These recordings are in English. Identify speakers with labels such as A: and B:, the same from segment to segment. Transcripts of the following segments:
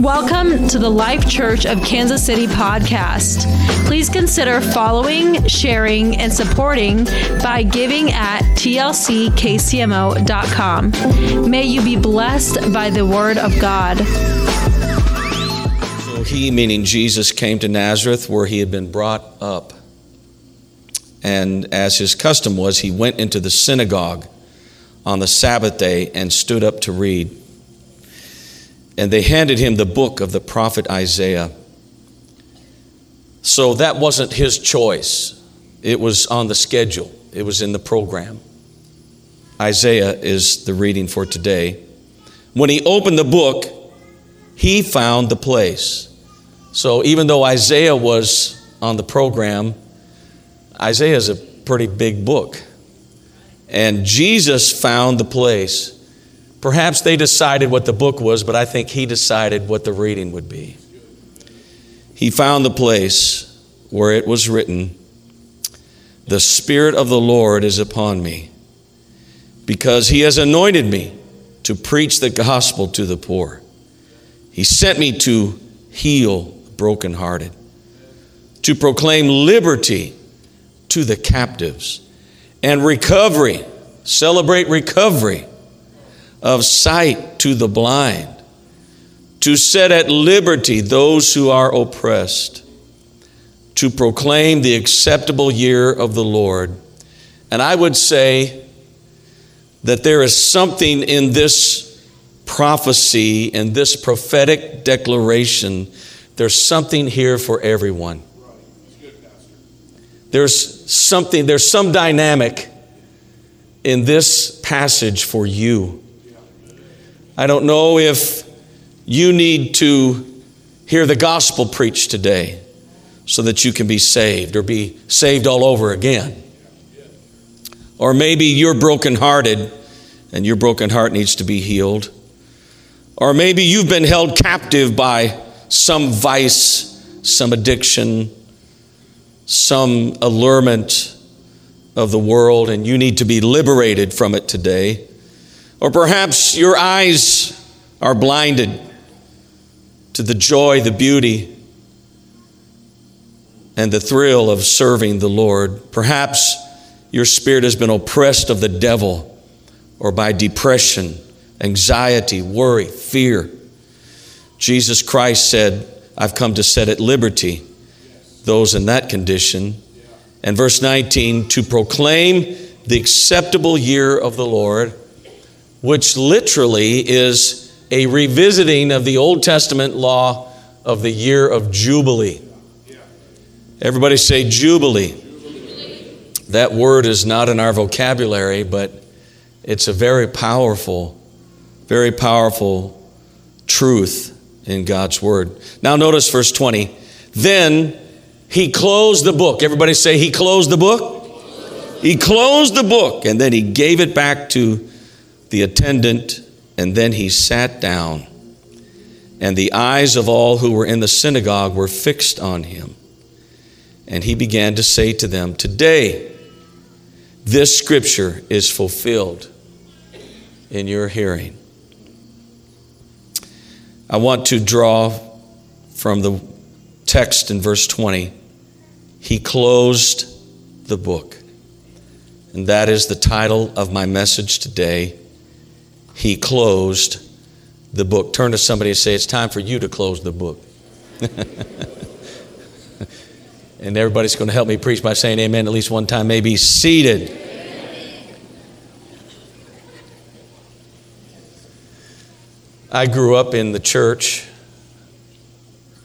A: Welcome to the Life Church of Kansas City podcast. Please consider following, sharing, and supporting by giving at tlckcmo.com. May you be blessed by the word of God.
B: So he, meaning Jesus, came to Nazareth where he had been brought up. And as his custom was, he went into the synagogue on the Sabbath day and stood up to read. And they handed him the book of the prophet Isaiah. So that wasn't his choice, it was on the schedule, it was in the program. Isaiah is the reading for today. When he opened the book, he found the place. So even though Isaiah was on the program, Isaiah is a pretty big book. And Jesus found the place. Perhaps they decided what the book was, but I think he decided what the reading would be. He found the place where it was written, The Spirit of the Lord is upon me, because he has anointed me to preach the gospel to the poor. He sent me to heal the brokenhearted, to proclaim liberty to the captives and recovery, celebrate recovery of sight to the blind, to set at liberty those who are oppressed, to proclaim the acceptable year of the Lord. And I would say that there is something in this prophecy and this prophetic declaration, there's something here for everyone. There's something, there's some dynamic in this passage for you. I don't know if you need to hear the gospel preached today so that you can be saved or be saved all over again. Or maybe you're brokenhearted and your broken heart needs to be healed. Or maybe you've been held captive by some vice, some addiction, some allurement of the world and you need to be liberated from it today. Or perhaps your eyes are blinded to the joy, the beauty, and the thrill of serving the Lord. Perhaps your spirit has been oppressed of the devil or by depression, anxiety, worry, fear. Jesus Christ said, I've come to set at liberty those in that condition. And verse 19, to proclaim the acceptable year of the Lord, which literally is a revisiting of the Old Testament law of the year of Jubilee. Everybody say Jubilee. That word is not in our vocabulary, but it's a very powerful, very powerful truth in God's word. Now, notice verse 20. Then he closed the book. Everybody say, He closed the book? He closed the book and then he gave it back to the attendant and then he sat down. And the eyes of all who were in the synagogue were fixed on him. And he began to say to them, Today, this scripture is fulfilled in your hearing. I want to draw from the text in verse 20 he closed the book. And that is the title of my message today. He closed the book. Turn to somebody and say, It's time for you to close the book. and everybody's going to help me preach by saying amen at least one time. May be seated. I grew up in the church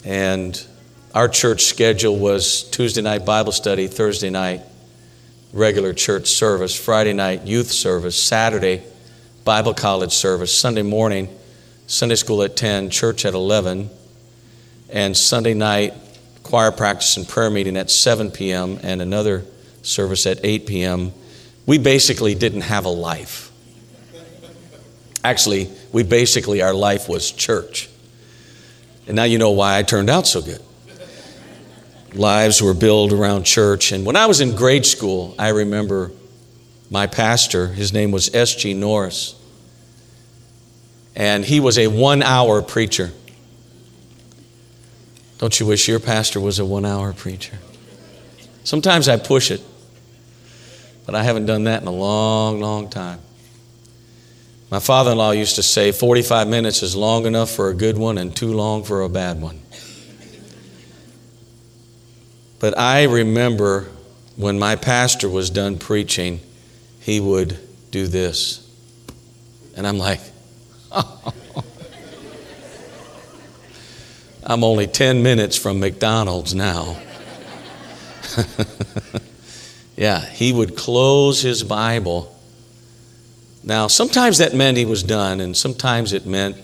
B: and our church schedule was Tuesday night Bible study, Thursday night regular church service, Friday night youth service, Saturday Bible college service, Sunday morning Sunday school at 10, church at 11, and Sunday night choir practice and prayer meeting at 7 p.m. and another service at 8 p.m. We basically didn't have a life. Actually, we basically, our life was church. And now you know why I turned out so good lives were built around church. And when I was in grade school, I remember my pastor, his name was S.G. Norris, and he was a one hour preacher. Don't you wish your pastor was a one hour preacher? Sometimes I push it, but I haven't done that in a long, long time. My father in law used to say 45 minutes is long enough for a good one and too long for a bad one. But I remember when my pastor was done preaching, he would do this. And I'm like, oh. I'm only 10 minutes from McDonald's now. yeah, he would close his Bible. Now, sometimes that meant he was done, and sometimes it meant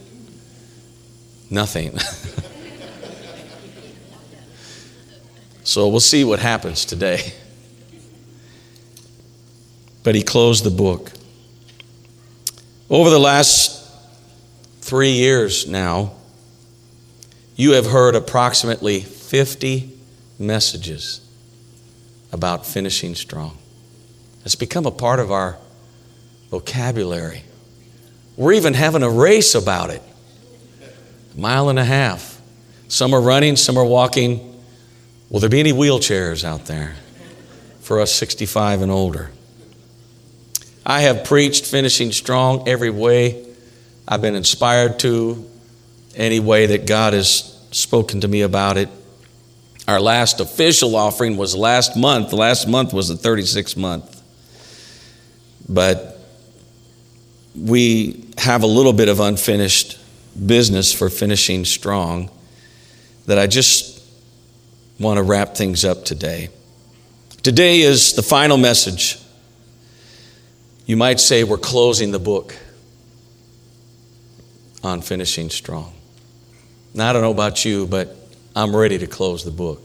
B: nothing. so we'll see what happens today. But he closed the book. Over the last three years now, you have heard approximately 50 messages about finishing strong. It's become a part of our vocabulary. We're even having a race about it. A mile and a half. Some are running, some are walking. Will there be any wheelchairs out there for us 65 and older? I have preached finishing strong every way I've been inspired to, any way that God has spoken to me about it. Our last official offering was last month. Last month was the 36th month. But we have a little bit of unfinished business for finishing strong that I just want to wrap things up today. Today is the final message. You might say we're closing the book on finishing strong. Now, I don't know about you, but I'm ready to close the book.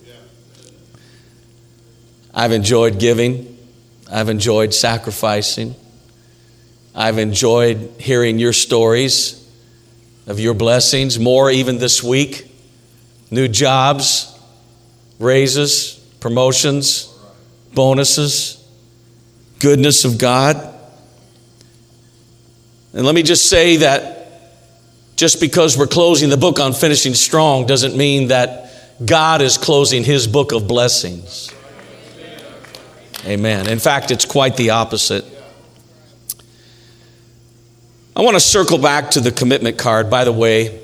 B: I've enjoyed giving, I've enjoyed sacrificing, I've enjoyed hearing your stories of your blessings, more even this week. New jobs, raises, promotions, bonuses, goodness of God. And let me just say that just because we're closing the book on finishing strong doesn't mean that God is closing his book of blessings. Amen. In fact, it's quite the opposite. I want to circle back to the commitment card, by the way,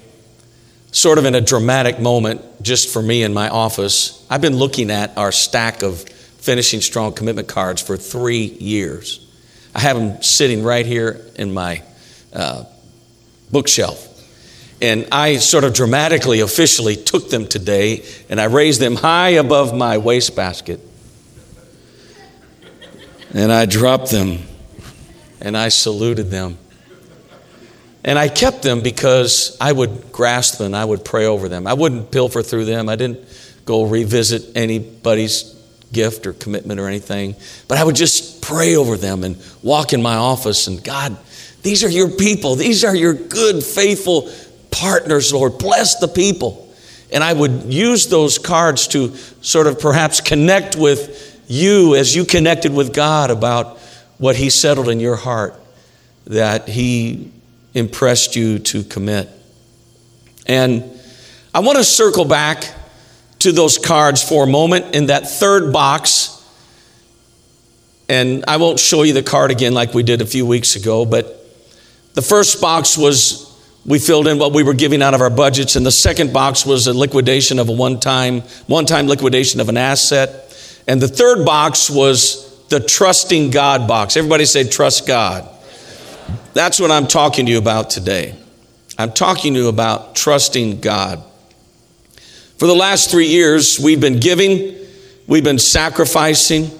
B: sort of in a dramatic moment just for me in my office. I've been looking at our stack of finishing strong commitment cards for three years. I have them sitting right here in my uh, bookshelf. And I sort of dramatically, officially took them today and I raised them high above my wastebasket. And I dropped them and I saluted them. And I kept them because I would grasp them, I would pray over them. I wouldn't pilfer through them. I didn't go revisit anybody's gift or commitment or anything. But I would just pray over them and walk in my office and God, these are your people. These are your good, faithful partners, Lord. Bless the people. And I would use those cards to sort of perhaps connect with you as you connected with God about what He settled in your heart that He impressed you to commit. And I want to circle back to those cards for a moment in that third box. And I won't show you the card again like we did a few weeks ago, but the first box was we filled in what we were giving out of our budgets, and the second box was a liquidation of a one-time, one-time liquidation of an asset. And the third box was the trusting God box. Everybody say, trust God. That's what I'm talking to you about today. I'm talking to you about trusting God. For the last three years, we've been giving, we've been sacrificing,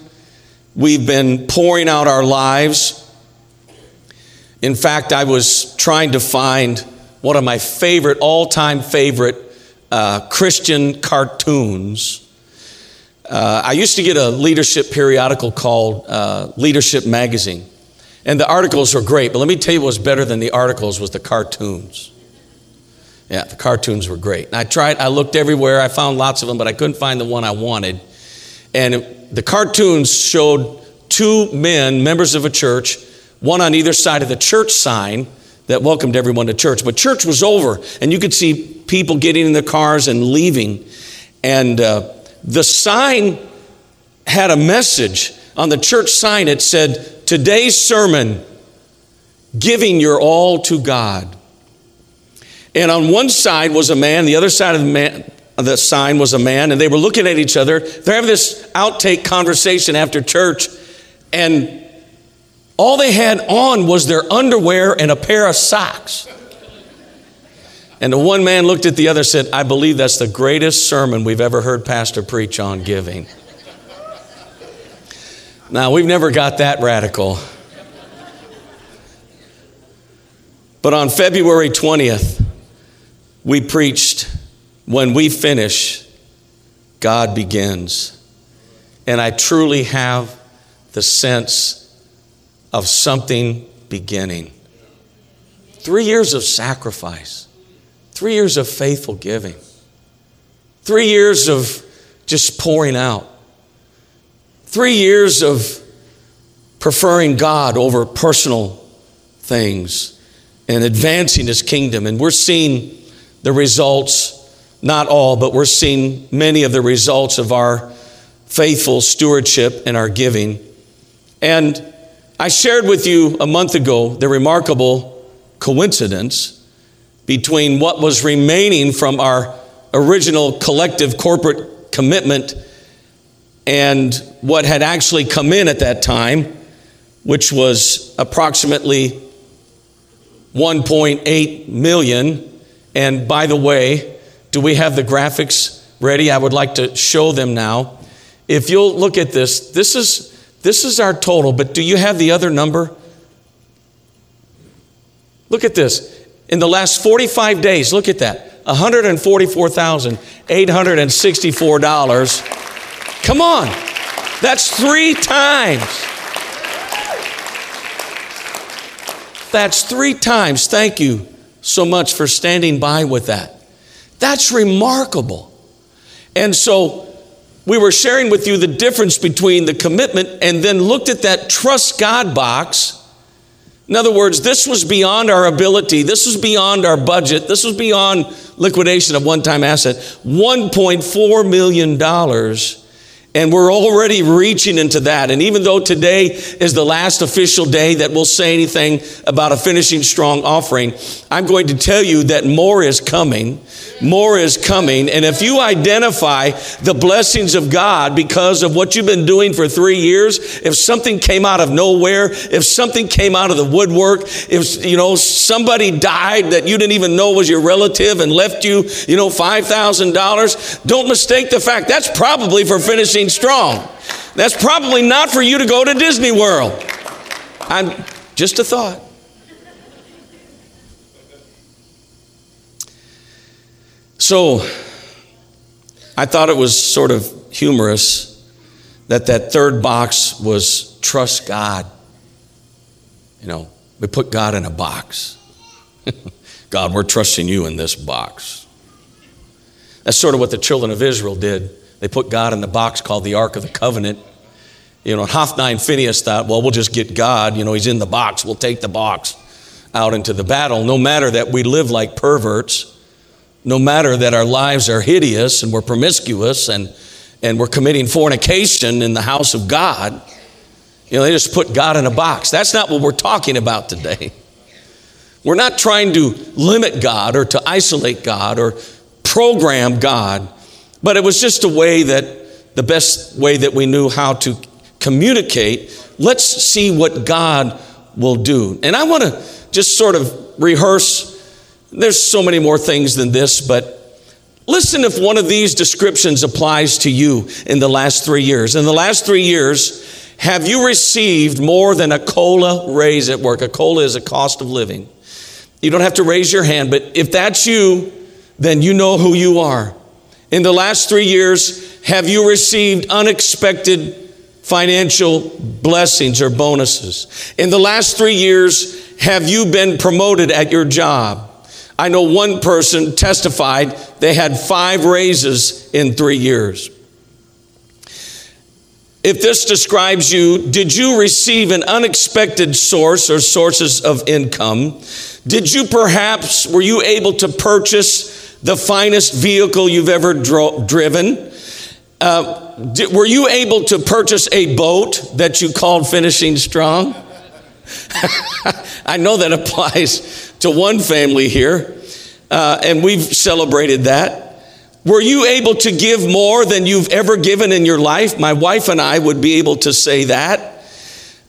B: we've been pouring out our lives. In fact, I was trying to find one of my favorite, all time favorite uh, Christian cartoons. Uh, I used to get a leadership periodical called uh, Leadership Magazine. And the articles were great, but let me tell you what was better than the articles was the cartoons. Yeah, the cartoons were great. And I tried, I looked everywhere, I found lots of them, but I couldn't find the one I wanted. And the cartoons showed two men, members of a church, one on either side of the church sign, that welcomed everyone to church. But church was over, and you could see people getting in their cars and leaving. And uh, the sign had a message. On the church sign, it said, Today's sermon, giving your all to God. And on one side was a man, the other side of the, man, the sign was a man, and they were looking at each other. They're having this outtake conversation after church, and all they had on was their underwear and a pair of socks. And the one man looked at the other and said, I believe that's the greatest sermon we've ever heard Pastor preach on giving. Now, we've never got that radical. But on February 20th, we preached, When we finish, God begins. And I truly have the sense of something beginning. Three years of sacrifice, three years of faithful giving, three years of just pouring out, three years of preferring God over personal things and advancing His kingdom. And we're seeing the results, not all, but we're seeing many of the results of our faithful stewardship and our giving. And I shared with you a month ago the remarkable coincidence between what was remaining from our original collective corporate commitment and what had actually come in at that time, which was approximately 1.8 million. And by the way, do we have the graphics ready? I would like to show them now. If you'll look at this, this is this is our total, but do you have the other number? Look at this. In the last 45 days, look at that $144,864. Come on. That's three times. That's three times. Thank you so much for standing by with that. That's remarkable. And so we were sharing with you the difference between the commitment and then looked at that trust God box. In other words, this was beyond our ability. This was beyond our budget. This was beyond liquidation of one time asset. $1.4 million and we're already reaching into that. And even though today is the last official day that we'll say anything about a finishing strong offering, I'm going to tell you that more is coming. More is coming. And if you identify the blessings of God because of what you've been doing for three years, if something came out of nowhere, if something came out of the woodwork, if, you know, somebody died that you didn't even know was your relative and left you, you know, $5,000, don't mistake the fact that's probably for finishing strong. That's probably not for you to go to Disney World. I'm just a thought. So, I thought it was sort of humorous that that third box was trust God. You know, we put God in a box. God, we're trusting you in this box. That's sort of what the children of Israel did they put God in the box called the Ark of the Covenant. You know, Hophni and Phineas thought, well, we'll just get God. You know, he's in the box. We'll take the box out into the battle. No matter that we live like perverts, no matter that our lives are hideous and we're promiscuous and, and we're committing fornication in the house of God, you know, they just put God in a box. That's not what we're talking about today. We're not trying to limit God or to isolate God or program God. But it was just a way that, the best way that we knew how to communicate. Let's see what God will do. And I want to just sort of rehearse. There's so many more things than this, but listen if one of these descriptions applies to you in the last three years. In the last three years, have you received more than a COLA raise at work? A COLA is a cost of living. You don't have to raise your hand, but if that's you, then you know who you are. In the last three years, have you received unexpected financial blessings or bonuses? In the last three years, have you been promoted at your job? I know one person testified they had five raises in three years. If this describes you, did you receive an unexpected source or sources of income? Did you perhaps, were you able to purchase the finest vehicle you've ever dro- driven? Uh, were you able to purchase a boat that you called Finishing Strong? I know that applies to one family here, uh, and we've celebrated that. Were you able to give more than you've ever given in your life? My wife and I would be able to say that.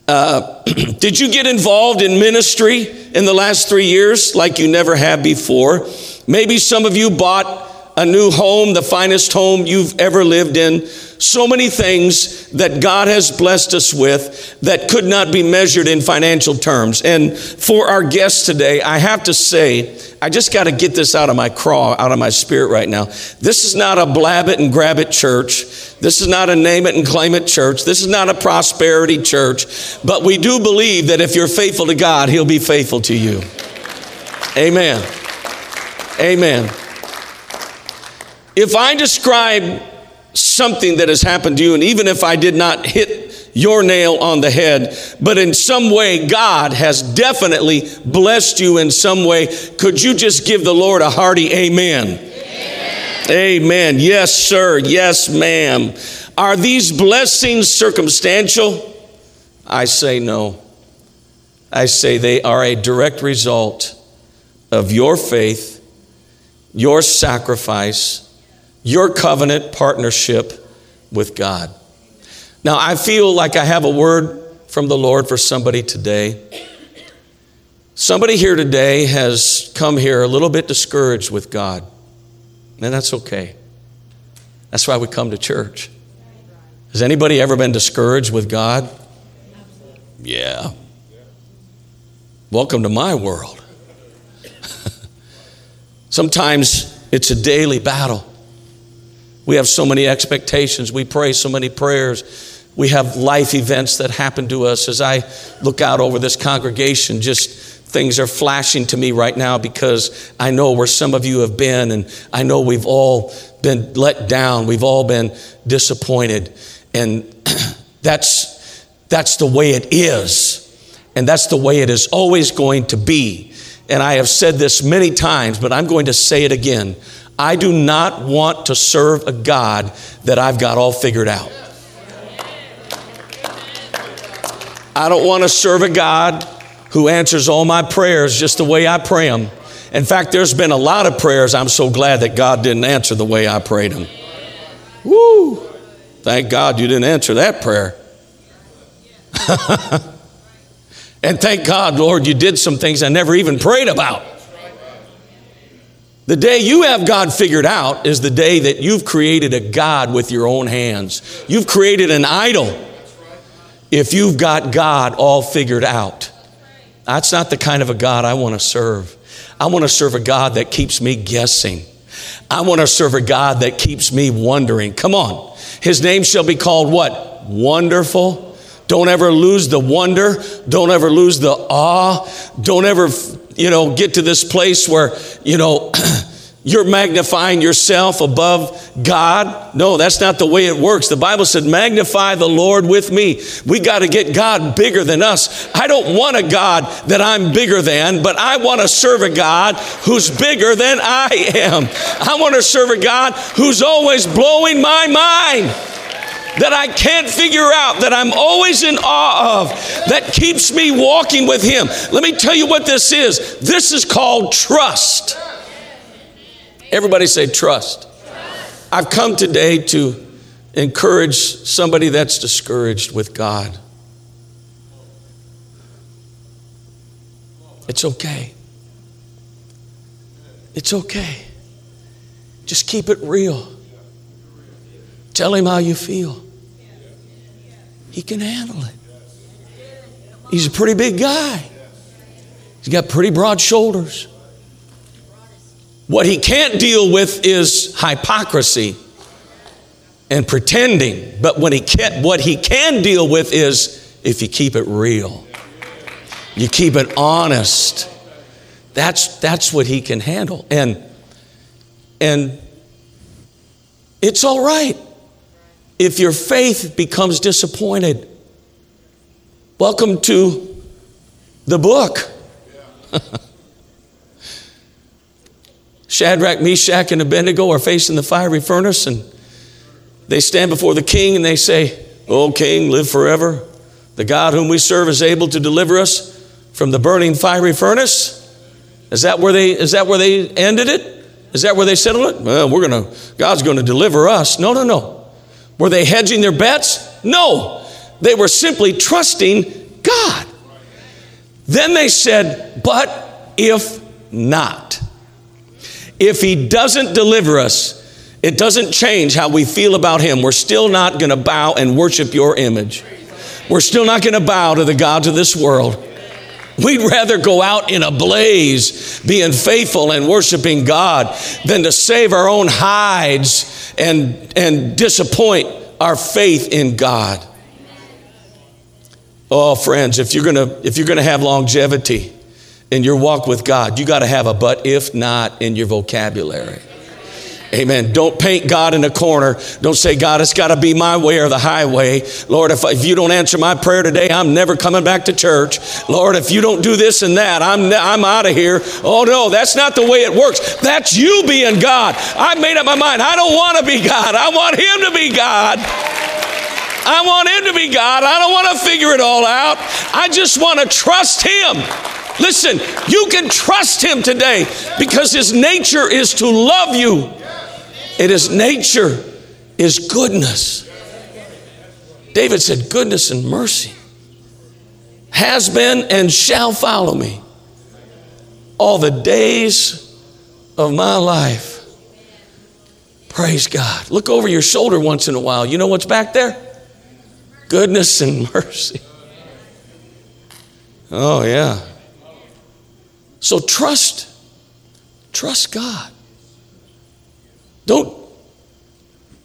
B: Uh, did you get involved in ministry in the last three years like you never have before? Maybe some of you bought a new home, the finest home you've ever lived in. So many things that God has blessed us with that could not be measured in financial terms. And for our guests today, I have to say, I just got to get this out of my craw, out of my spirit right now. This is not a blab it and grab it church. This is not a name it and claim it church. This is not a prosperity church. But we do believe that if you're faithful to God, He'll be faithful to you. Amen. Amen. If I describe something that has happened to you, and even if I did not hit your nail on the head, but in some way God has definitely blessed you in some way, could you just give the Lord a hearty amen? Amen. amen. Yes, sir. Yes, ma'am. Are these blessings circumstantial? I say no. I say they are a direct result of your faith, your sacrifice, your covenant partnership with God. Now, I feel like I have a word from the Lord for somebody today. Somebody here today has come here a little bit discouraged with God, and that's okay. That's why we come to church. Has anybody ever been discouraged with God? Yeah. Welcome to my world. Sometimes it's a daily battle. We have so many expectations. We pray so many prayers. We have life events that happen to us. As I look out over this congregation, just things are flashing to me right now because I know where some of you have been, and I know we've all been let down. We've all been disappointed. And that's, that's the way it is. And that's the way it is always going to be. And I have said this many times, but I'm going to say it again. I do not want to serve a God that I've got all figured out. I don't want to serve a God who answers all my prayers just the way I pray them. In fact, there's been a lot of prayers I'm so glad that God didn't answer the way I prayed them. Woo! Thank God you didn't answer that prayer. and thank God, Lord, you did some things I never even prayed about. The day you have God figured out is the day that you've created a God with your own hands. You've created an idol if you've got God all figured out. That's not the kind of a God I want to serve. I want to serve a God that keeps me guessing. I want to serve a God that keeps me wondering. Come on. His name shall be called what? Wonderful. Don't ever lose the wonder. Don't ever lose the awe. Don't ever you know, get to this place where, you know, you're magnifying yourself above God. No, that's not the way it works. The Bible said, magnify the Lord with me. We got to get God bigger than us. I don't want a God that I'm bigger than, but I want to serve a God who's bigger than I am. I want to serve a God who's always blowing my mind that I can't figure out, that I'm always in awe of, that keeps me walking with Him. Let me tell you what this is this is called trust. Everybody say trust. I've come today to encourage somebody that's discouraged with God. It's okay. It's okay. Just keep it real. Tell him how you feel. He can handle it. He's a pretty big guy. He's got pretty broad shoulders. What he can't deal with is hypocrisy and pretending. But when he can, what he can deal with is if you keep it real, you keep it honest. That's, that's what he can handle. And, and it's all right if your faith becomes disappointed. Welcome to the book. Shadrach, Meshach, and Abednego are facing the fiery furnace, and they stand before the king and they say, O king, live forever. The God whom we serve is able to deliver us from the burning fiery furnace. Is that where they, is that where they ended it? Is that where they settled it? Well, we're gonna, God's gonna deliver us. No, no, no. Were they hedging their bets? No. They were simply trusting God. Then they said, but if not, if He doesn't deliver us, it doesn't change how we feel about Him. We're still not gonna bow and worship your image. We're still not gonna bow to the gods of this world. We'd rather go out in a blaze being faithful and worshiping God than to save our own hides and, and disappoint our faith in God. Oh, friends, if you're gonna if you're gonna have longevity in your walk with God, you got to have a but if not in your vocabulary. Amen. Don't paint God in a corner. Don't say, God, it's got to be my way or the highway. Lord, if, if you don't answer my prayer today, I'm never coming back to church. Lord, if you don't do this and that, I'm, I'm out of here. Oh, no, that's not the way it works. That's you being God. I made up my mind. I don't want to be God. I want Him to be God. I want Him to be God. I don't want to figure it all out. I just want to trust Him. Listen, you can trust Him today because His nature is to love you. It is nature is goodness. David said, Goodness and mercy has been and shall follow me all the days of my life. Praise God. Look over your shoulder once in a while. You know what's back there? Goodness and mercy. Oh, yeah. So trust, trust God. Don't,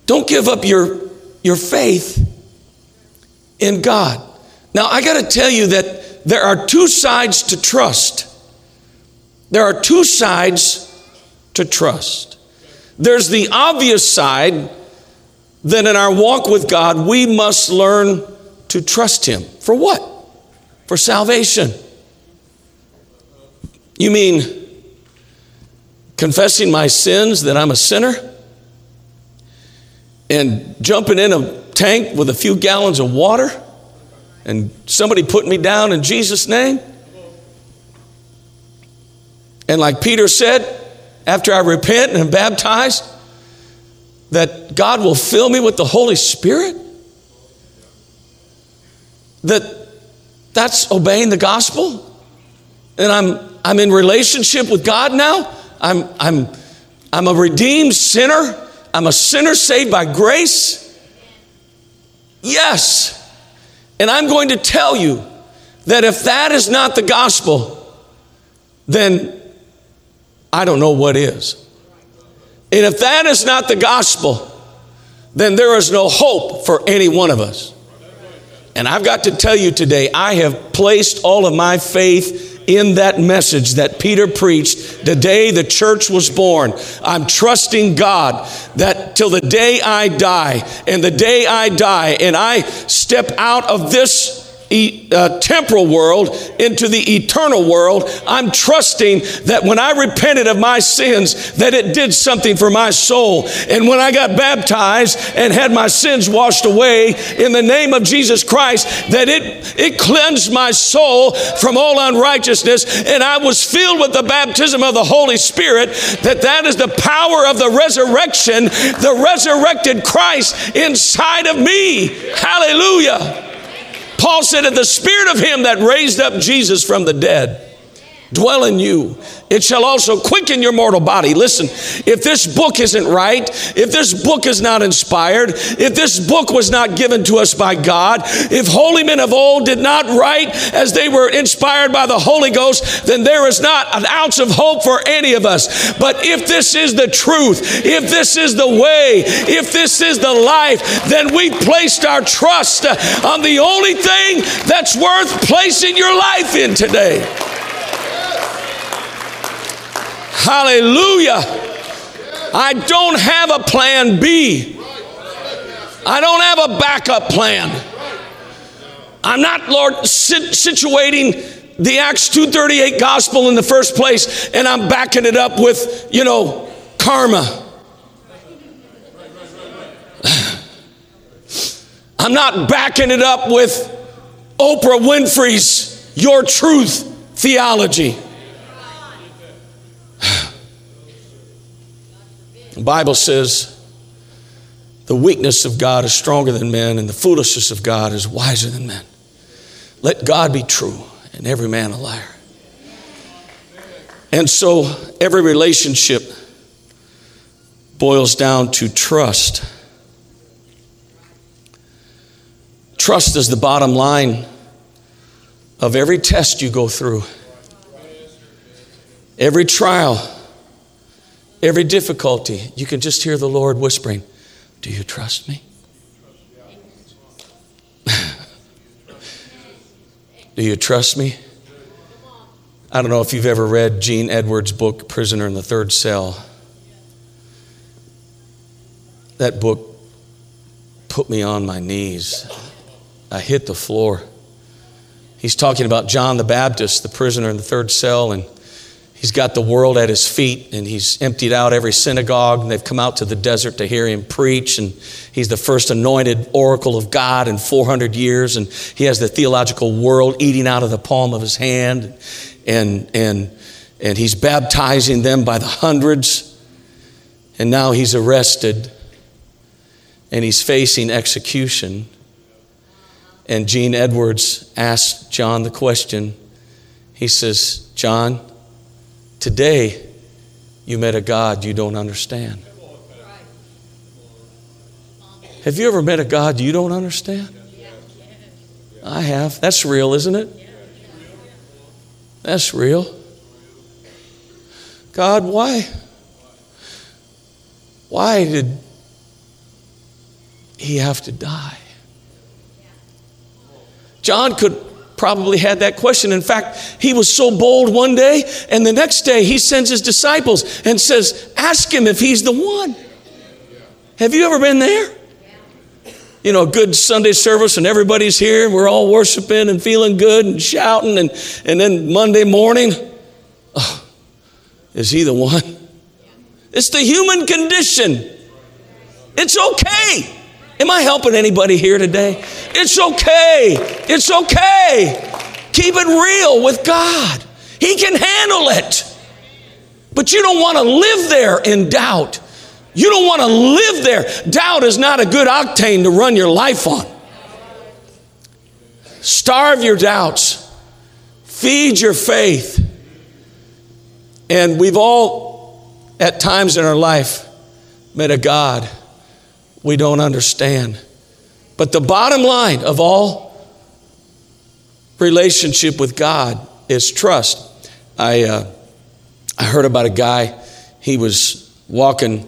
B: don't give up your, your faith in God. Now, I got to tell you that there are two sides to trust. There are two sides to trust. There's the obvious side that in our walk with God, we must learn to trust Him. For what? For salvation. You mean confessing my sins that I'm a sinner? and jumping in a tank with a few gallons of water and somebody put me down in Jesus' name. And like Peter said, after I repent and am baptized, that God will fill me with the Holy Spirit? That that's obeying the gospel? And I'm I'm in relationship with God now? I'm I'm I'm a redeemed sinner I'm a sinner saved by grace? Yes. And I'm going to tell you that if that is not the gospel, then I don't know what is. And if that is not the gospel, then there is no hope for any one of us. And I've got to tell you today, I have placed all of my faith in that message that Peter preached the day the church was born. I'm trusting God that till the day I die, and the day I die, and I step out of this uh, temporal world into the eternal world, I'm trusting that when I repented of my sins, that it did something for my soul. And when I got baptized and had my sins washed away in the name of Jesus Christ, that it, it cleansed my soul from all unrighteousness. And I was filled with the baptism of the Holy Spirit, that that is the power of the resurrection, the resurrected Christ inside of me. Hallelujah. Paul said, "If the spirit of him that raised up Jesus from the dead dwell in you, it shall also quicken your mortal body. Listen, if this book isn't right, if this book is not inspired, if this book was not given to us by God, if holy men of old did not write as they were inspired by the Holy Ghost, then there is not an ounce of hope for any of us. But if this is the truth, if this is the way, if this is the life, then we placed our trust on the only thing that's worth placing your life in today. Hallelujah. I don't have a plan B. I don't have a backup plan. I'm not, Lord, situating the Acts 238 gospel in the first place and I'm backing it up with, you know, karma. I'm not backing it up with Oprah Winfrey's Your Truth theology. The Bible says the weakness of God is stronger than men, and the foolishness of God is wiser than men. Let God be true and every man a liar. And so every relationship boils down to trust. Trust is the bottom line of every test you go through, every trial every difficulty, you can just hear the Lord whispering, Do you trust me? Do you trust me? I don't know if you've ever read Gene Edwards' book, Prisoner in the Third Cell. That book put me on my knees. I hit the floor. He's talking about John the Baptist, the prisoner in the third cell, and He's got the world at his feet and he's emptied out every synagogue and they've come out to the desert to hear him preach and he's the first anointed oracle of God in 400 years and he has the theological world eating out of the palm of his hand and and and he's baptizing them by the hundreds and now he's arrested and he's facing execution. And Gene Edwards asked John the question. He says John Today, you met a God you don't understand. Have you ever met a God you don't understand? I have. That's real, isn't it? That's real. God, why? Why did he have to die? John could probably had that question. In fact, he was so bold one day, and the next day he sends his disciples and says, Ask him if he's the one. Have you ever been there? You know, good Sunday service, and everybody's here. And we're all worshiping and feeling good and shouting, and, and then Monday morning, oh, is he the one? It's the human condition. It's okay. Am I helping anybody here today? It's okay. It's okay. Keep it real with God. He can handle it. But you don't want to live there in doubt. You don't want to live there. Doubt is not a good octane to run your life on. Starve your doubts, feed your faith. And we've all, at times in our life, met a God we don't understand. But the bottom line of all relationship with God is trust. I, uh, I heard about a guy, he was walking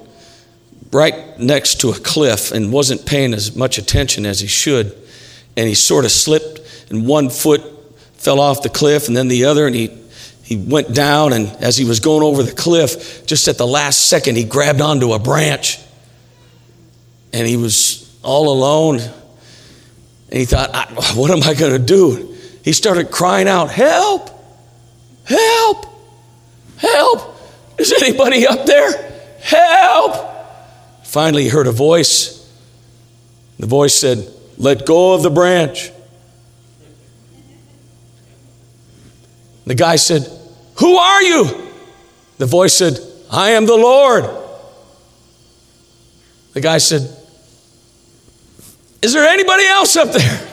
B: right next to a cliff and wasn't paying as much attention as he should. And he sort of slipped, and one foot fell off the cliff, and then the other, and he, he went down. And as he was going over the cliff, just at the last second, he grabbed onto a branch and he was all alone. And he thought, What am I going to do? He started crying out, Help! Help! Help! Is anybody up there? Help! Finally, he heard a voice. The voice said, Let go of the branch. The guy said, Who are you? The voice said, I am the Lord. The guy said, is there anybody else up there?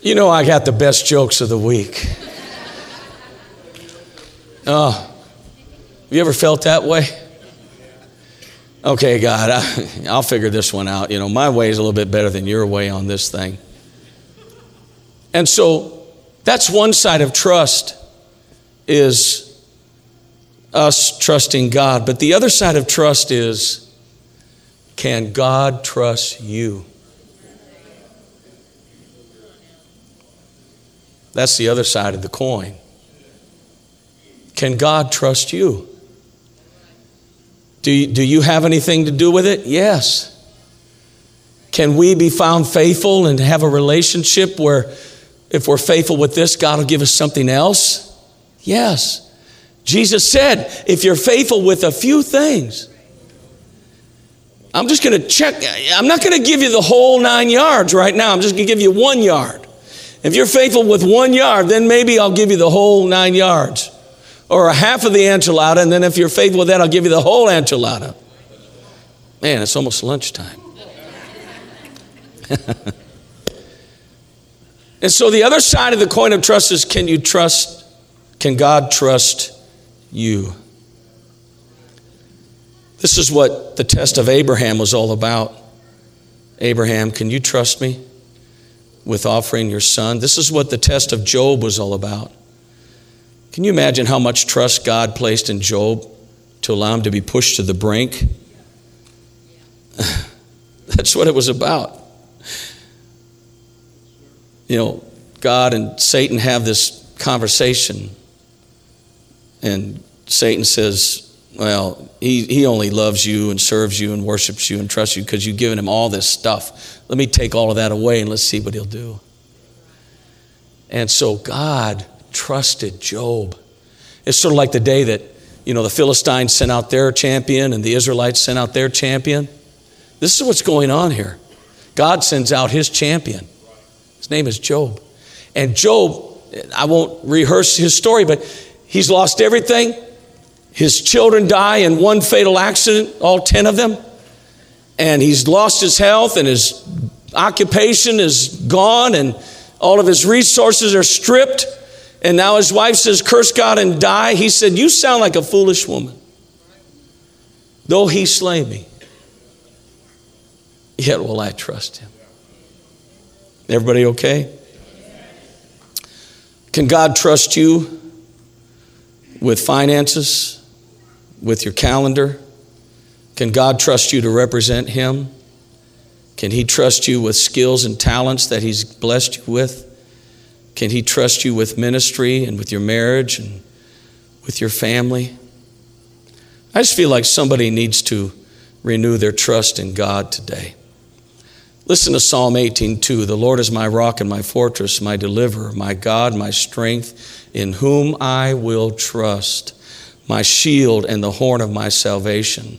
B: You know, I got the best jokes of the week. Oh, have you ever felt that way? Okay, God, I, I'll figure this one out. You know, my way is a little bit better than your way on this thing. And so that's one side of trust is us trusting God. But the other side of trust is can God trust you? That's the other side of the coin. Can God trust you? Do you, do you have anything to do with it? Yes. can we be found faithful and have a relationship where if we're faithful with this, God will give us something else? Yes. Jesus said, if you're faithful with a few things, I'm just going to check. I'm not going to give you the whole nine yards right now. I'm just going to give you one yard. If you're faithful with one yard, then maybe I'll give you the whole nine yards or a half of the enchilada. And then if you're faithful with that, I'll give you the whole enchilada. Man, it's almost lunchtime. and so the other side of the coin of trust is can you trust, can God trust you? This is what the test of Abraham was all about. Abraham, can you trust me with offering your son? This is what the test of Job was all about. Can you imagine how much trust God placed in Job to allow him to be pushed to the brink? That's what it was about. You know, God and Satan have this conversation, and Satan says, Well, he, he only loves you and serves you and worships you and trusts you because you've given him all this stuff. Let me take all of that away and let's see what he'll do. And so God trusted Job. It's sort of like the day that, you know, the Philistines sent out their champion and the Israelites sent out their champion. This is what's going on here. God sends out his champion. His name is Job. And Job, I won't rehearse his story, but he's lost everything. His children die in one fatal accident, all 10 of them. And he's lost his health, and his occupation is gone, and all of his resources are stripped. And now his wife says, Curse God and die. He said, You sound like a foolish woman. Though he slay me, yet will I trust him. Everybody okay? Can God trust you with finances, with your calendar? Can God trust you to represent Him? Can He trust you with skills and talents that He's blessed you with? Can He trust you with ministry and with your marriage and with your family? I just feel like somebody needs to renew their trust in God today. Listen to Psalm 18:2. The Lord is my rock and my fortress, my deliverer, my God, my strength, in whom I will trust, my shield and the horn of my salvation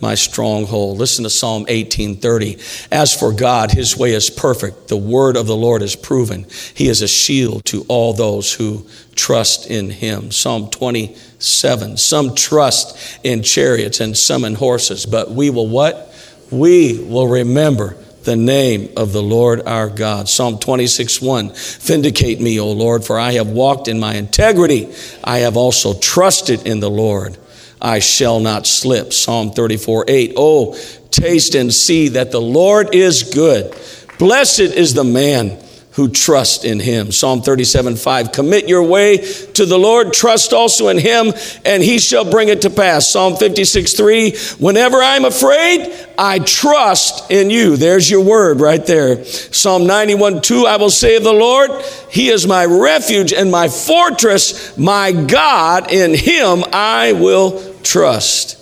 B: my stronghold. Listen to Psalm 18:30. As for God, his way is perfect. The word of the Lord is proven. He is a shield to all those who trust in him. Psalm 27. Some trust in chariots and some in horses, but we will what? We will remember the name of the Lord our God. Psalm 26 1 Vindicate me, O Lord, for I have walked in my integrity. I have also trusted in the Lord. I shall not slip. Psalm 34 8. Oh, taste and see that the Lord is good. Blessed is the man who trust in him. Psalm 37 5. Commit your way to the Lord, trust also in him, and he shall bring it to pass. Psalm 56 3. Whenever I'm afraid, I trust in you. There's your word right there. Psalm 91 2. I will say of the Lord, He is my refuge and my fortress, my God. In him I will trust.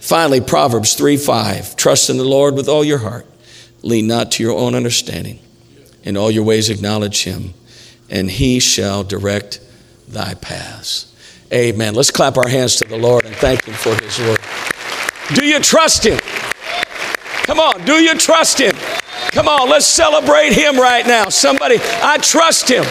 B: Finally, Proverbs 3 5. Trust in the Lord with all your heart, lean not to your own understanding. In all your ways acknowledge him, and he shall direct thy paths. Amen. Let's clap our hands to the Lord and thank him for his word. Do you trust him? Come on, do you trust him? Come on, let's celebrate him right now. Somebody, I trust him.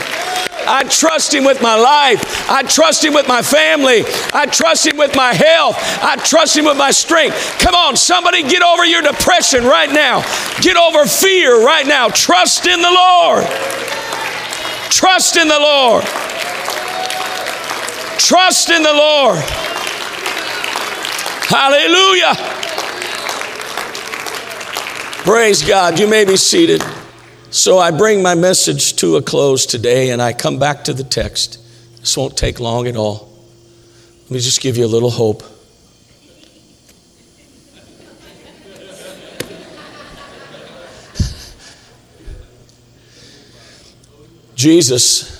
B: I trust Him with my life. I trust Him with my family. I trust Him with my health. I trust Him with my strength. Come on, somebody get over your depression right now. Get over fear right now. Trust in the Lord. Trust in the Lord. Trust in the Lord. Hallelujah. Praise God. You may be seated. So I bring my message to a close today and I come back to the text. This won't take long at all. Let me just give you a little hope. Jesus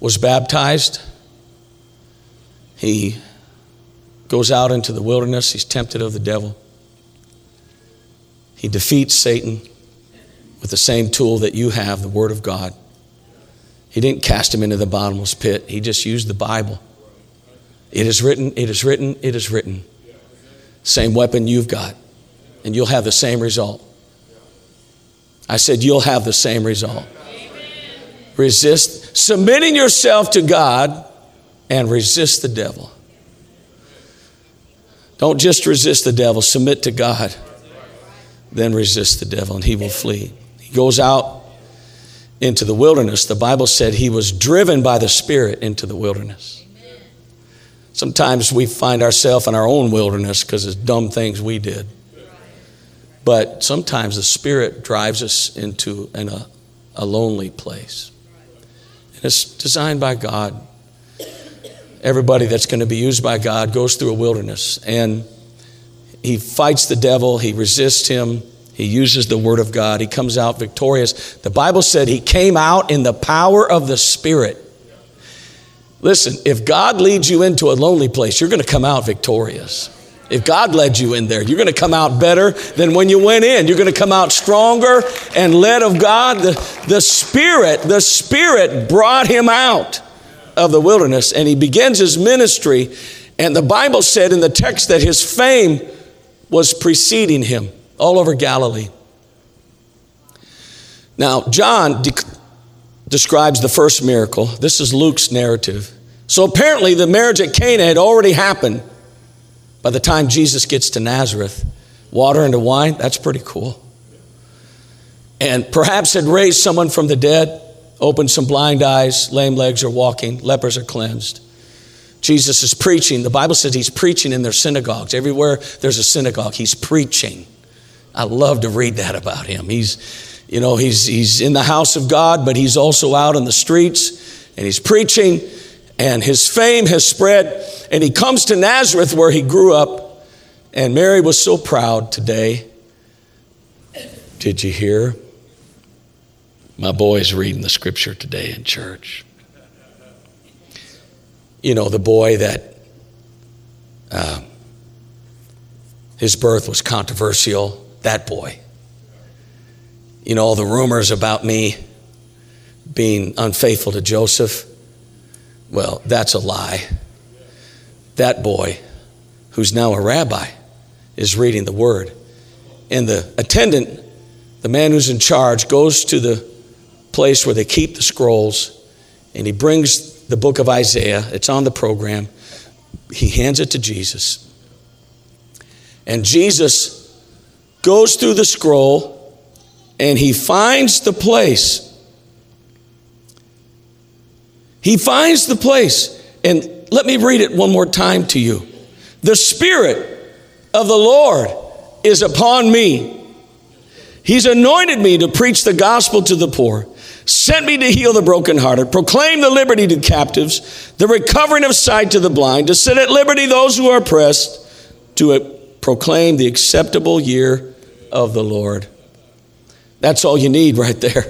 B: was baptized. He goes out into the wilderness. He's tempted of the devil. He defeats Satan with the same tool that you have, the Word of God. He didn't cast him into the bottomless pit, he just used the Bible. It is written, it is written, it is written. Same weapon you've got, and you'll have the same result. I said, You'll have the same result. Resist, submitting yourself to God and resist the devil. Don't just resist the devil, submit to God. Then resist the devil, and he will flee. He goes out into the wilderness. The Bible said he was driven by the Spirit into the wilderness. Sometimes we find ourselves in our own wilderness because of dumb things we did. But sometimes the Spirit drives us into an, a, a lonely place. And it's designed by God. Everybody that's going to be used by God goes through a wilderness. And he fights the devil, he resists him, he uses the word of God, he comes out victorious. The Bible said he came out in the power of the Spirit. Listen, if God leads you into a lonely place, you're going to come out victorious. If God led you in there, you're going to come out better than when you went in. You're going to come out stronger and led of God. The, the Spirit, the Spirit brought him out of the wilderness and he begins his ministry. And the Bible said in the text that his fame was preceding him all over Galilee. Now, John de- describes the first miracle. This is Luke's narrative. So apparently, the marriage at Cana had already happened by the time Jesus gets to Nazareth. Water into wine, that's pretty cool. And perhaps had raised someone from the dead, opened some blind eyes, lame legs are walking, lepers are cleansed. Jesus is preaching. The Bible says he's preaching in their synagogues. Everywhere there's a synagogue, he's preaching. I love to read that about him. He's, you know, he's, he's in the house of God, but he's also out on the streets and he's preaching, and his fame has spread. And he comes to Nazareth where he grew up, and Mary was so proud today. Did you hear? My boy's reading the scripture today in church. You know, the boy that uh, his birth was controversial that boy. You know, all the rumors about me being unfaithful to Joseph. Well, that's a lie. That boy, who's now a rabbi, is reading the word. And the attendant, the man who's in charge, goes to the place where they keep the scrolls and he brings the book of Isaiah. It's on the program. He hands it to Jesus. And Jesus goes through the scroll and he finds the place. He finds the place. And let me read it one more time to you. The Spirit of the Lord is upon me. He's anointed me to preach the gospel to the poor, sent me to heal the brokenhearted, proclaim the liberty to captives, the recovering of sight to the blind, to set at liberty those who are oppressed, to proclaim the acceptable year of the Lord. That's all you need right there.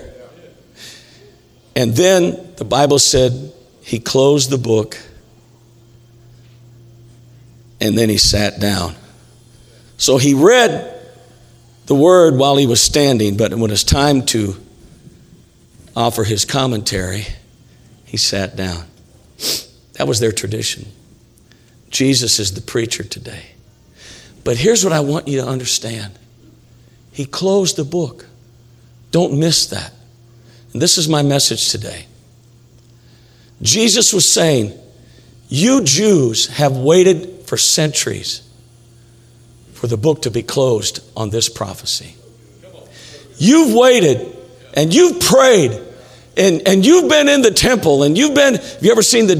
B: And then the Bible said he closed the book and then he sat down. So he read the word while he was standing, but when it's time to offer his commentary, he sat down. That was their tradition. Jesus is the preacher today. But here's what I want you to understand He closed the book. Don't miss that. And this is my message today. Jesus was saying, You Jews have waited for centuries for the book to be closed on this prophecy. You've waited and you've prayed and, and you've been in the temple and you've been have you ever seen the,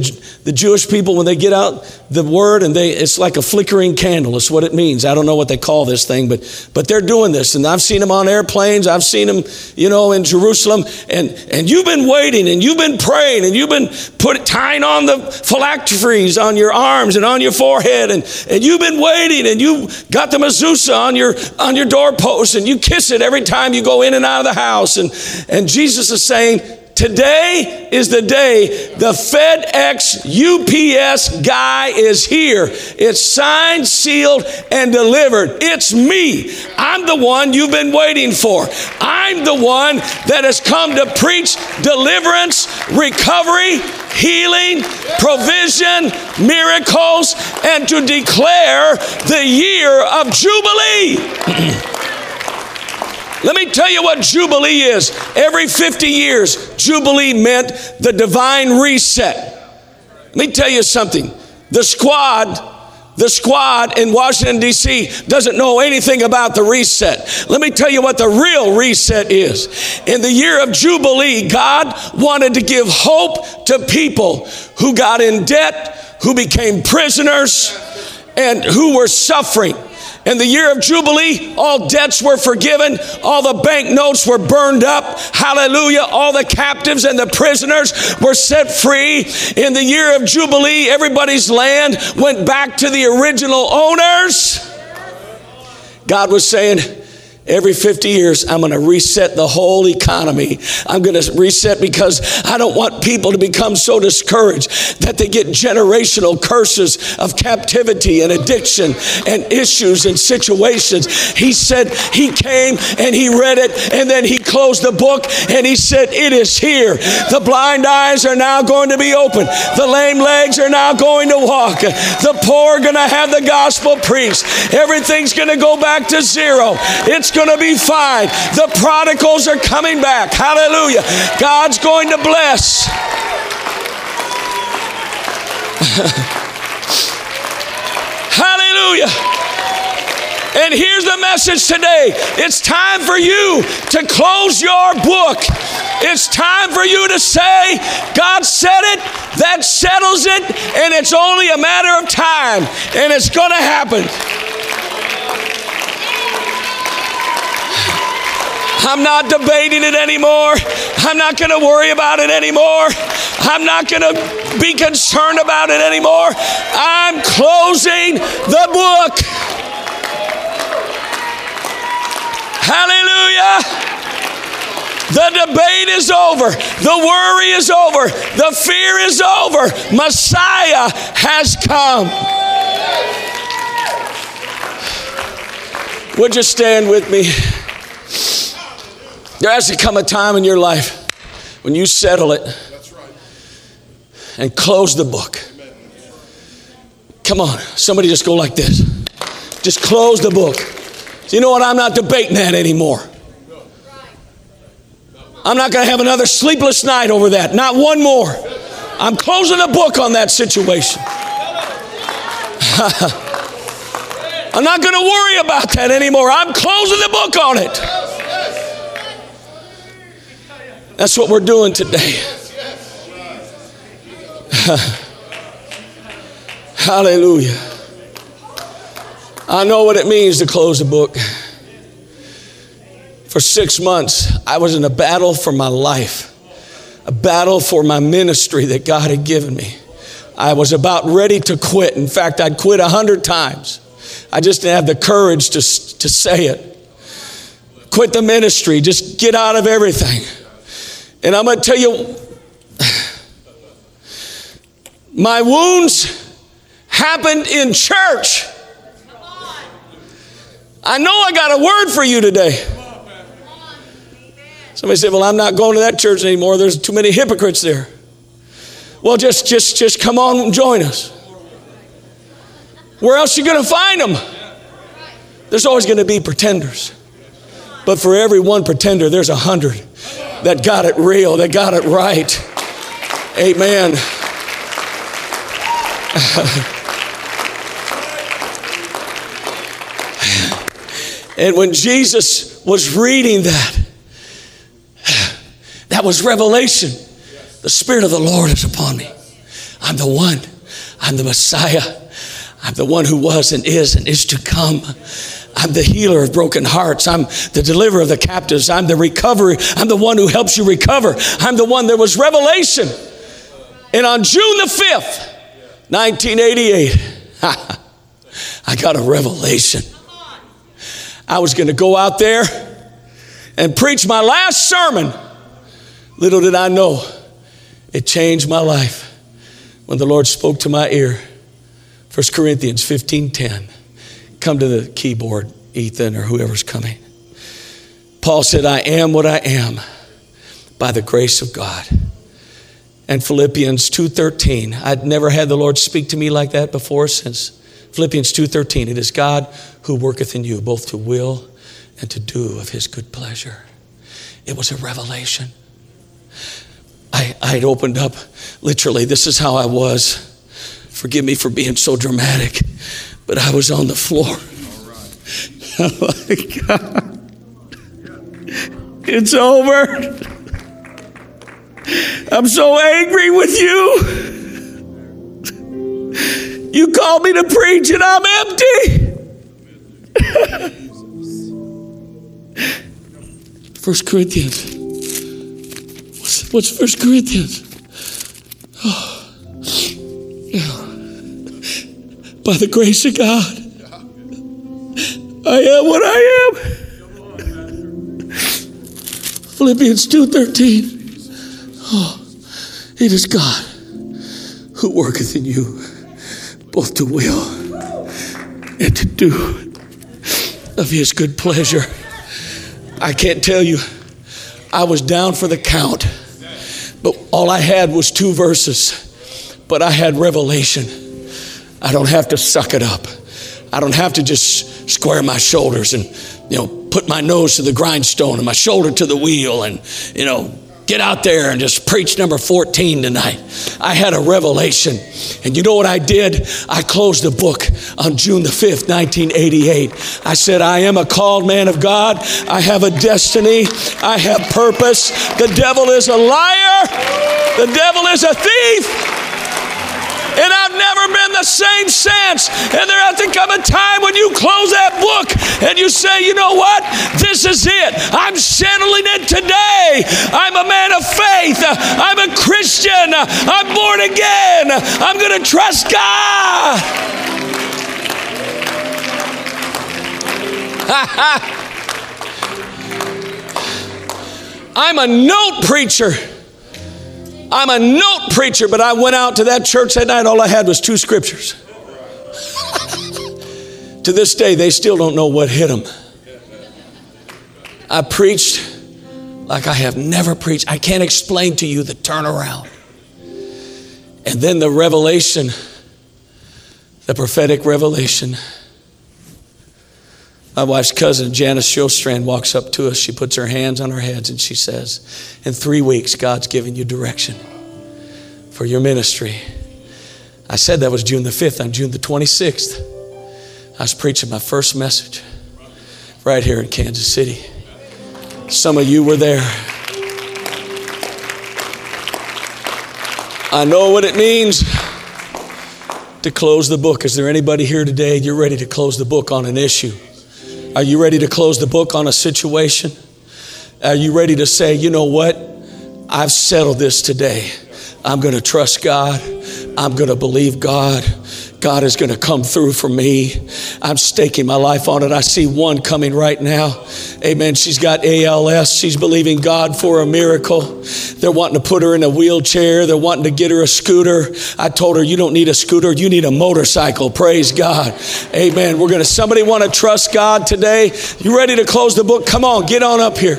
B: the jewish people when they get out the word and they it's like a flickering candle it's what it means. I don't know what they call this thing but but they're doing this. And i've seen them on airplanes. I've seen them you know in jerusalem. And and you've been waiting and you've been praying and you've been put tying on the phylacteries on your arms and on your forehead. And and you've been waiting and you got the mezuzah on your on your doorpost and you kiss it every time you go in and out of the house. And and jesus is saying Today is the day the FedEx UPS guy is here. It's signed, sealed, and delivered. It's me. I'm the one you've been waiting for. I'm the one that has come to preach deliverance, recovery, healing, provision, miracles, and to declare the year of Jubilee. Let me tell you what Jubilee is. Every 50 years, Jubilee meant the divine reset. Let me tell you something. The squad the squad in Washington, D.C. doesn't know anything about the reset. Let me tell you what the real reset is. In the year of Jubilee, God wanted to give hope to people who got in debt, who became prisoners, and who were suffering. In the year of Jubilee, all debts were forgiven, all the bank notes were burned up. Hallelujah. All the captives and the prisoners were set free. In the year of Jubilee, everybody's land went back to the original owners. God was saying, Every 50 years, I'm going to reset the whole economy. I'm going to reset because I don't want people to become so discouraged that they get generational curses of captivity and addiction and issues and situations. He said he came and he read it and then he closed the book and he said, It is here. The blind eyes are now going to be open. The lame legs are now going to walk. The poor are going to have the gospel preached. Everything's going to go back to zero. It's going to be fine. The prodigals are coming back. Hallelujah. God's going to bless. Hallelujah. And here's the message today it's time for you to close your book. It's time for you to say, God said it, that settles it, and it's only a matter of time, and it's going to happen. I'm not debating it anymore. I'm not going to worry about it anymore. I'm not going to be concerned about it anymore. I'm closing the book. Hallelujah. The debate is over. The worry is over. The fear is over. Messiah has come. Would you stand with me? There has to come a time in your life when you settle it and close the book. Come on, somebody just go like this. Just close the book. You know what? I'm not debating that anymore. I'm not going to have another sleepless night over that. Not one more. I'm closing the book on that situation. I'm not going to worry about that anymore. I'm closing the book on it. That's what we're doing today. Hallelujah. I know what it means to close a book. For six months, I was in a battle for my life, a battle for my ministry that God had given me. I was about ready to quit. In fact, I'd quit a hundred times. I just didn't have the courage to, to say it. Quit the ministry, just get out of everything. And I'm going to tell you, my wounds happened in church. I know I got a word for you today. Somebody said, "Well, I'm not going to that church anymore. There's too many hypocrites there." Well, just just just come on and join us. Where else are you going to find them? There's always going to be pretenders. But for every one pretender, there's a hundred that got it real, that got it right. Amen. and when Jesus was reading that, that was revelation. The Spirit of the Lord is upon me. I'm the one. I'm the Messiah. I'm the one who was and is and is to come. I'm the healer of broken hearts. I'm the deliverer of the captives. I'm the recovery. I'm the one who helps you recover. I'm the one. There was revelation. And on June the 5th, 1988, I got a revelation. I was going to go out there and preach my last sermon Little did I know, it changed my life when the Lord spoke to my ear. 1 Corinthians 15:10. Come to the keyboard, Ethan, or whoever's coming. Paul said, I am what I am by the grace of God. And Philippians 2:13. I'd never had the Lord speak to me like that before since Philippians 2:13. It is God who worketh in you both to will and to do of his good pleasure. It was a revelation. I, I'd opened up, literally, this is how I was. Forgive me for being so dramatic, but I was on the floor. Oh my God. It's over. I'm so angry with you. You called me to preach and I'm empty. First Corinthians. What's, First Corinthians? By the grace of God, I am what I am. Philippians 2:13. Oh, it is God who worketh in you both to will and to do of his good pleasure. I can't tell you, I was down for the count, but all I had was two verses, but I had revelation. I don't have to suck it up. I don't have to just square my shoulders and, you know, put my nose to the grindstone and my shoulder to the wheel and, you know, get out there and just preach number 14 tonight. I had a revelation. And you know what I did? I closed the book on June the 5th, 1988. I said, I am a called man of God. I have a destiny. I have purpose. The devil is a liar. The devil is a thief. And I've never been the same since. And there has to come a time when you close that book and you say, you know what? This is it. I'm settling it today. I'm a man of faith. I'm a Christian. I'm born again. I'm going to trust God. I'm a note preacher. I'm a note preacher, but I went out to that church that night, all I had was two scriptures. to this day, they still don't know what hit them. I preached like I have never preached. I can't explain to you the turnaround. And then the revelation, the prophetic revelation. My wife's cousin, Janice Shostrand, walks up to us. She puts her hands on our heads and she says, In three weeks, God's giving you direction for your ministry. I said that was June the 5th. On June the 26th, I was preaching my first message right here in Kansas City. Some of you were there. I know what it means to close the book. Is there anybody here today? You're ready to close the book on an issue? Are you ready to close the book on a situation? Are you ready to say, you know what? I've settled this today. I'm going to trust God. I'm going to believe God. God is going to come through for me. I'm staking my life on it. I see one coming right now. Amen. She's got ALS. She's believing God for a miracle. They're wanting to put her in a wheelchair. They're wanting to get her a scooter. I told her, you don't need a scooter. You need a motorcycle. Praise God. Amen. We're going to, somebody want to trust God today? You ready to close the book? Come on, get on up here.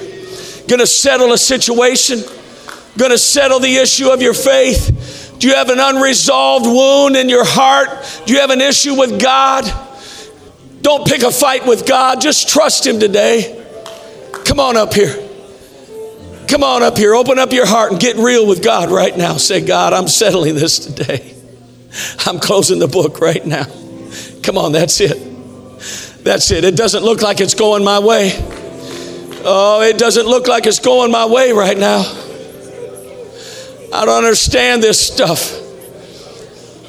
B: Going to settle a situation. Going to settle the issue of your faith. Do you have an unresolved wound in your heart? Do you have an issue with God? Don't pick a fight with God. Just trust Him today. Come on up here. Come on up here. Open up your heart and get real with God right now. Say, God, I'm settling this today. I'm closing the book right now. Come on, that's it. That's it. It doesn't look like it's going my way. Oh, it doesn't look like it's going my way right now. I don't understand this stuff.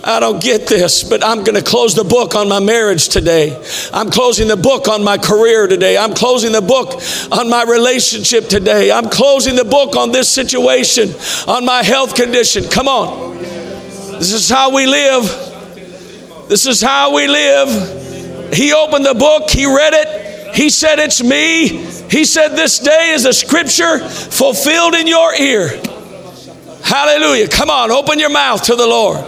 B: I don't get this, but I'm going to close the book on my marriage today. I'm closing the book on my career today. I'm closing the book on my relationship today. I'm closing the book on this situation, on my health condition. Come on. This is how we live. This is how we live. He opened the book, he read it, he said, It's me. He said, This day is a scripture fulfilled in your ear. Hallelujah. Come on, open your mouth to the Lord.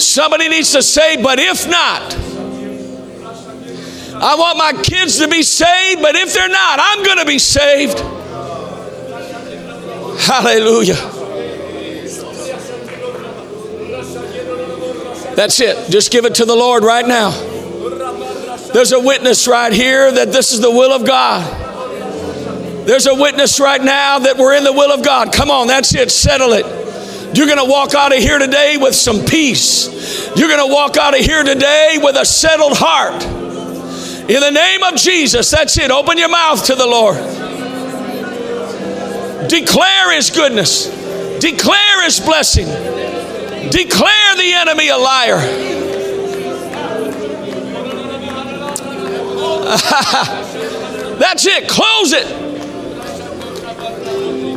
B: Somebody needs to say, But if not, I want my kids to be saved, but if they're not, I'm going to be saved. Hallelujah. That's it. Just give it to the Lord right now. There's a witness right here that this is the will of God. There's a witness right now that we're in the will of God. Come on, that's it. Settle it. You're going to walk out of here today with some peace. You're going to walk out of here today with a settled heart. In the name of Jesus, that's it. Open your mouth to the Lord. Declare His goodness, declare His blessing, declare the enemy a liar. That's it. Close it.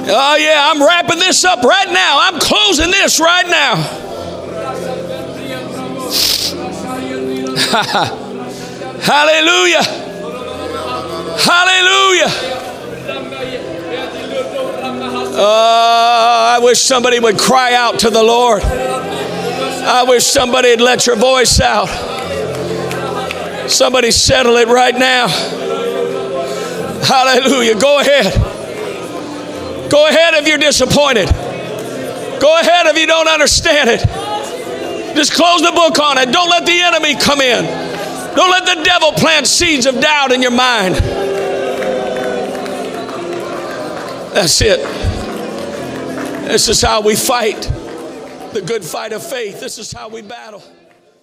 B: Oh, yeah, I'm wrapping this up right now. I'm closing this right now. Hallelujah. Hallelujah. Oh, I wish somebody would cry out to the Lord. I wish somebody would let your voice out. Somebody settle it right now. Hallelujah. Go ahead. Go ahead if you're disappointed. Go ahead if you don't understand it. Just close the book on it. Don't let the enemy come in. Don't let the devil plant seeds of doubt in your mind. That's it. This is how we fight the good fight of faith. This is how we battle.